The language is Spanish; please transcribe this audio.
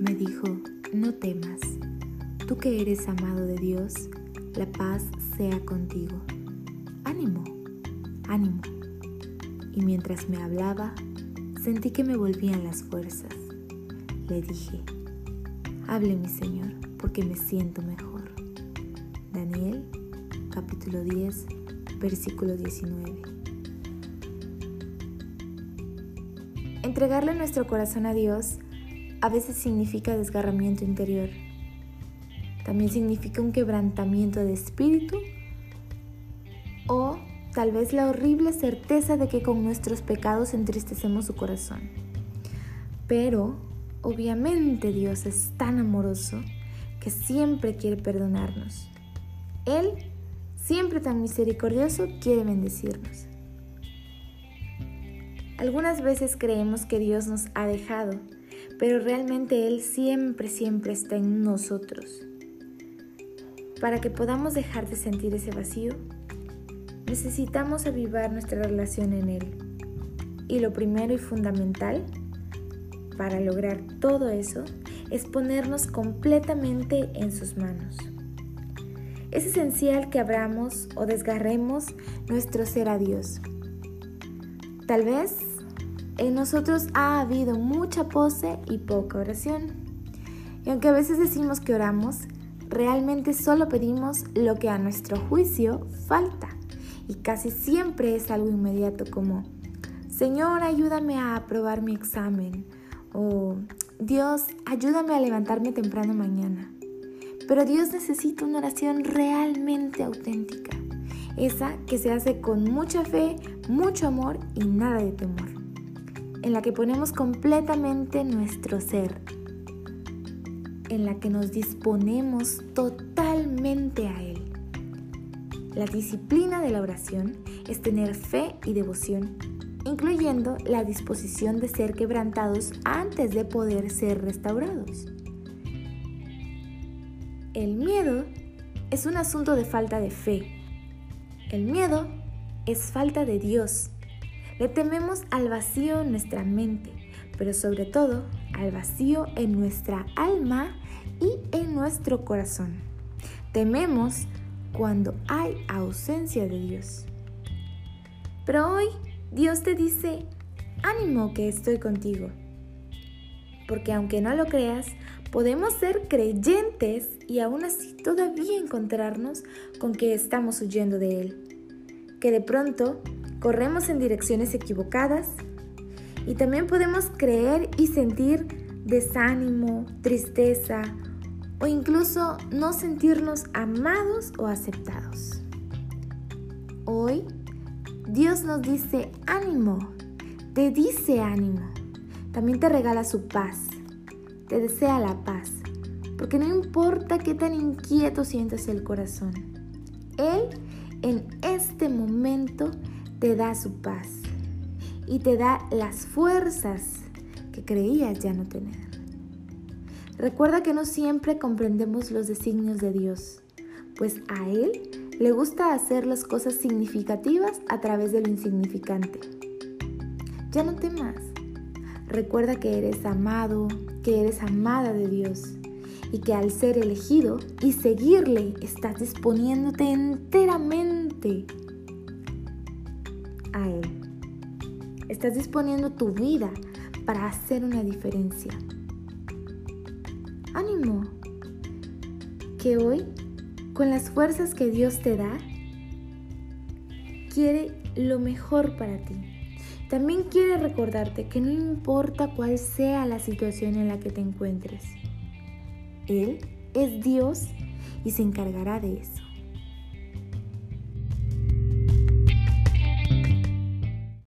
me dijo, no temas, tú que eres amado de Dios, la paz sea contigo. Ánimo, ánimo. Y mientras me hablaba, sentí que me volvían las fuerzas. Le dije, hable mi Señor, porque me siento mejor. Daniel, capítulo 10, versículo 19. Entregarle nuestro corazón a Dios a veces significa desgarramiento interior. También significa un quebrantamiento de espíritu o tal vez la horrible certeza de que con nuestros pecados entristecemos su corazón. Pero obviamente Dios es tan amoroso que siempre quiere perdonarnos. Él, siempre tan misericordioso, quiere bendecirnos. Algunas veces creemos que Dios nos ha dejado, pero realmente Él siempre, siempre está en nosotros. Para que podamos dejar de sentir ese vacío, necesitamos avivar nuestra relación en Él. Y lo primero y fundamental para lograr todo eso es ponernos completamente en sus manos. Es esencial que abramos o desgarremos nuestro ser a Dios. Tal vez en nosotros ha habido mucha pose y poca oración. Y aunque a veces decimos que oramos, realmente solo pedimos lo que a nuestro juicio falta. Y casi siempre es algo inmediato como, Señor, ayúdame a aprobar mi examen. O Dios, ayúdame a levantarme temprano mañana. Pero Dios necesita una oración realmente auténtica. Esa que se hace con mucha fe, mucho amor y nada de temor en la que ponemos completamente nuestro ser, en la que nos disponemos totalmente a Él. La disciplina de la oración es tener fe y devoción, incluyendo la disposición de ser quebrantados antes de poder ser restaurados. El miedo es un asunto de falta de fe. El miedo es falta de Dios le tememos al vacío en nuestra mente, pero sobre todo al vacío en nuestra alma y en nuestro corazón. Tememos cuando hay ausencia de Dios. Pero hoy Dios te dice, ánimo que estoy contigo. Porque aunque no lo creas, podemos ser creyentes y aún así todavía encontrarnos con que estamos huyendo de Él. Que de pronto corremos en direcciones equivocadas y también podemos creer y sentir desánimo, tristeza o incluso no sentirnos amados o aceptados. Hoy Dios nos dice ánimo, te dice ánimo, también te regala su paz, te desea la paz, porque no importa qué tan inquieto sientas el corazón, Él en este momento te da su paz y te da las fuerzas que creías ya no tener. Recuerda que no siempre comprendemos los designios de Dios, pues a Él le gusta hacer las cosas significativas a través de lo insignificante. Ya no temas. Recuerda que eres amado, que eres amada de Dios y que al ser elegido y seguirle estás disponiéndote enteramente a Él. Estás disponiendo tu vida para hacer una diferencia. Ánimo, que hoy, con las fuerzas que Dios te da, quiere lo mejor para ti. También quiere recordarte que no importa cuál sea la situación en la que te encuentres, Él es Dios y se encargará de eso.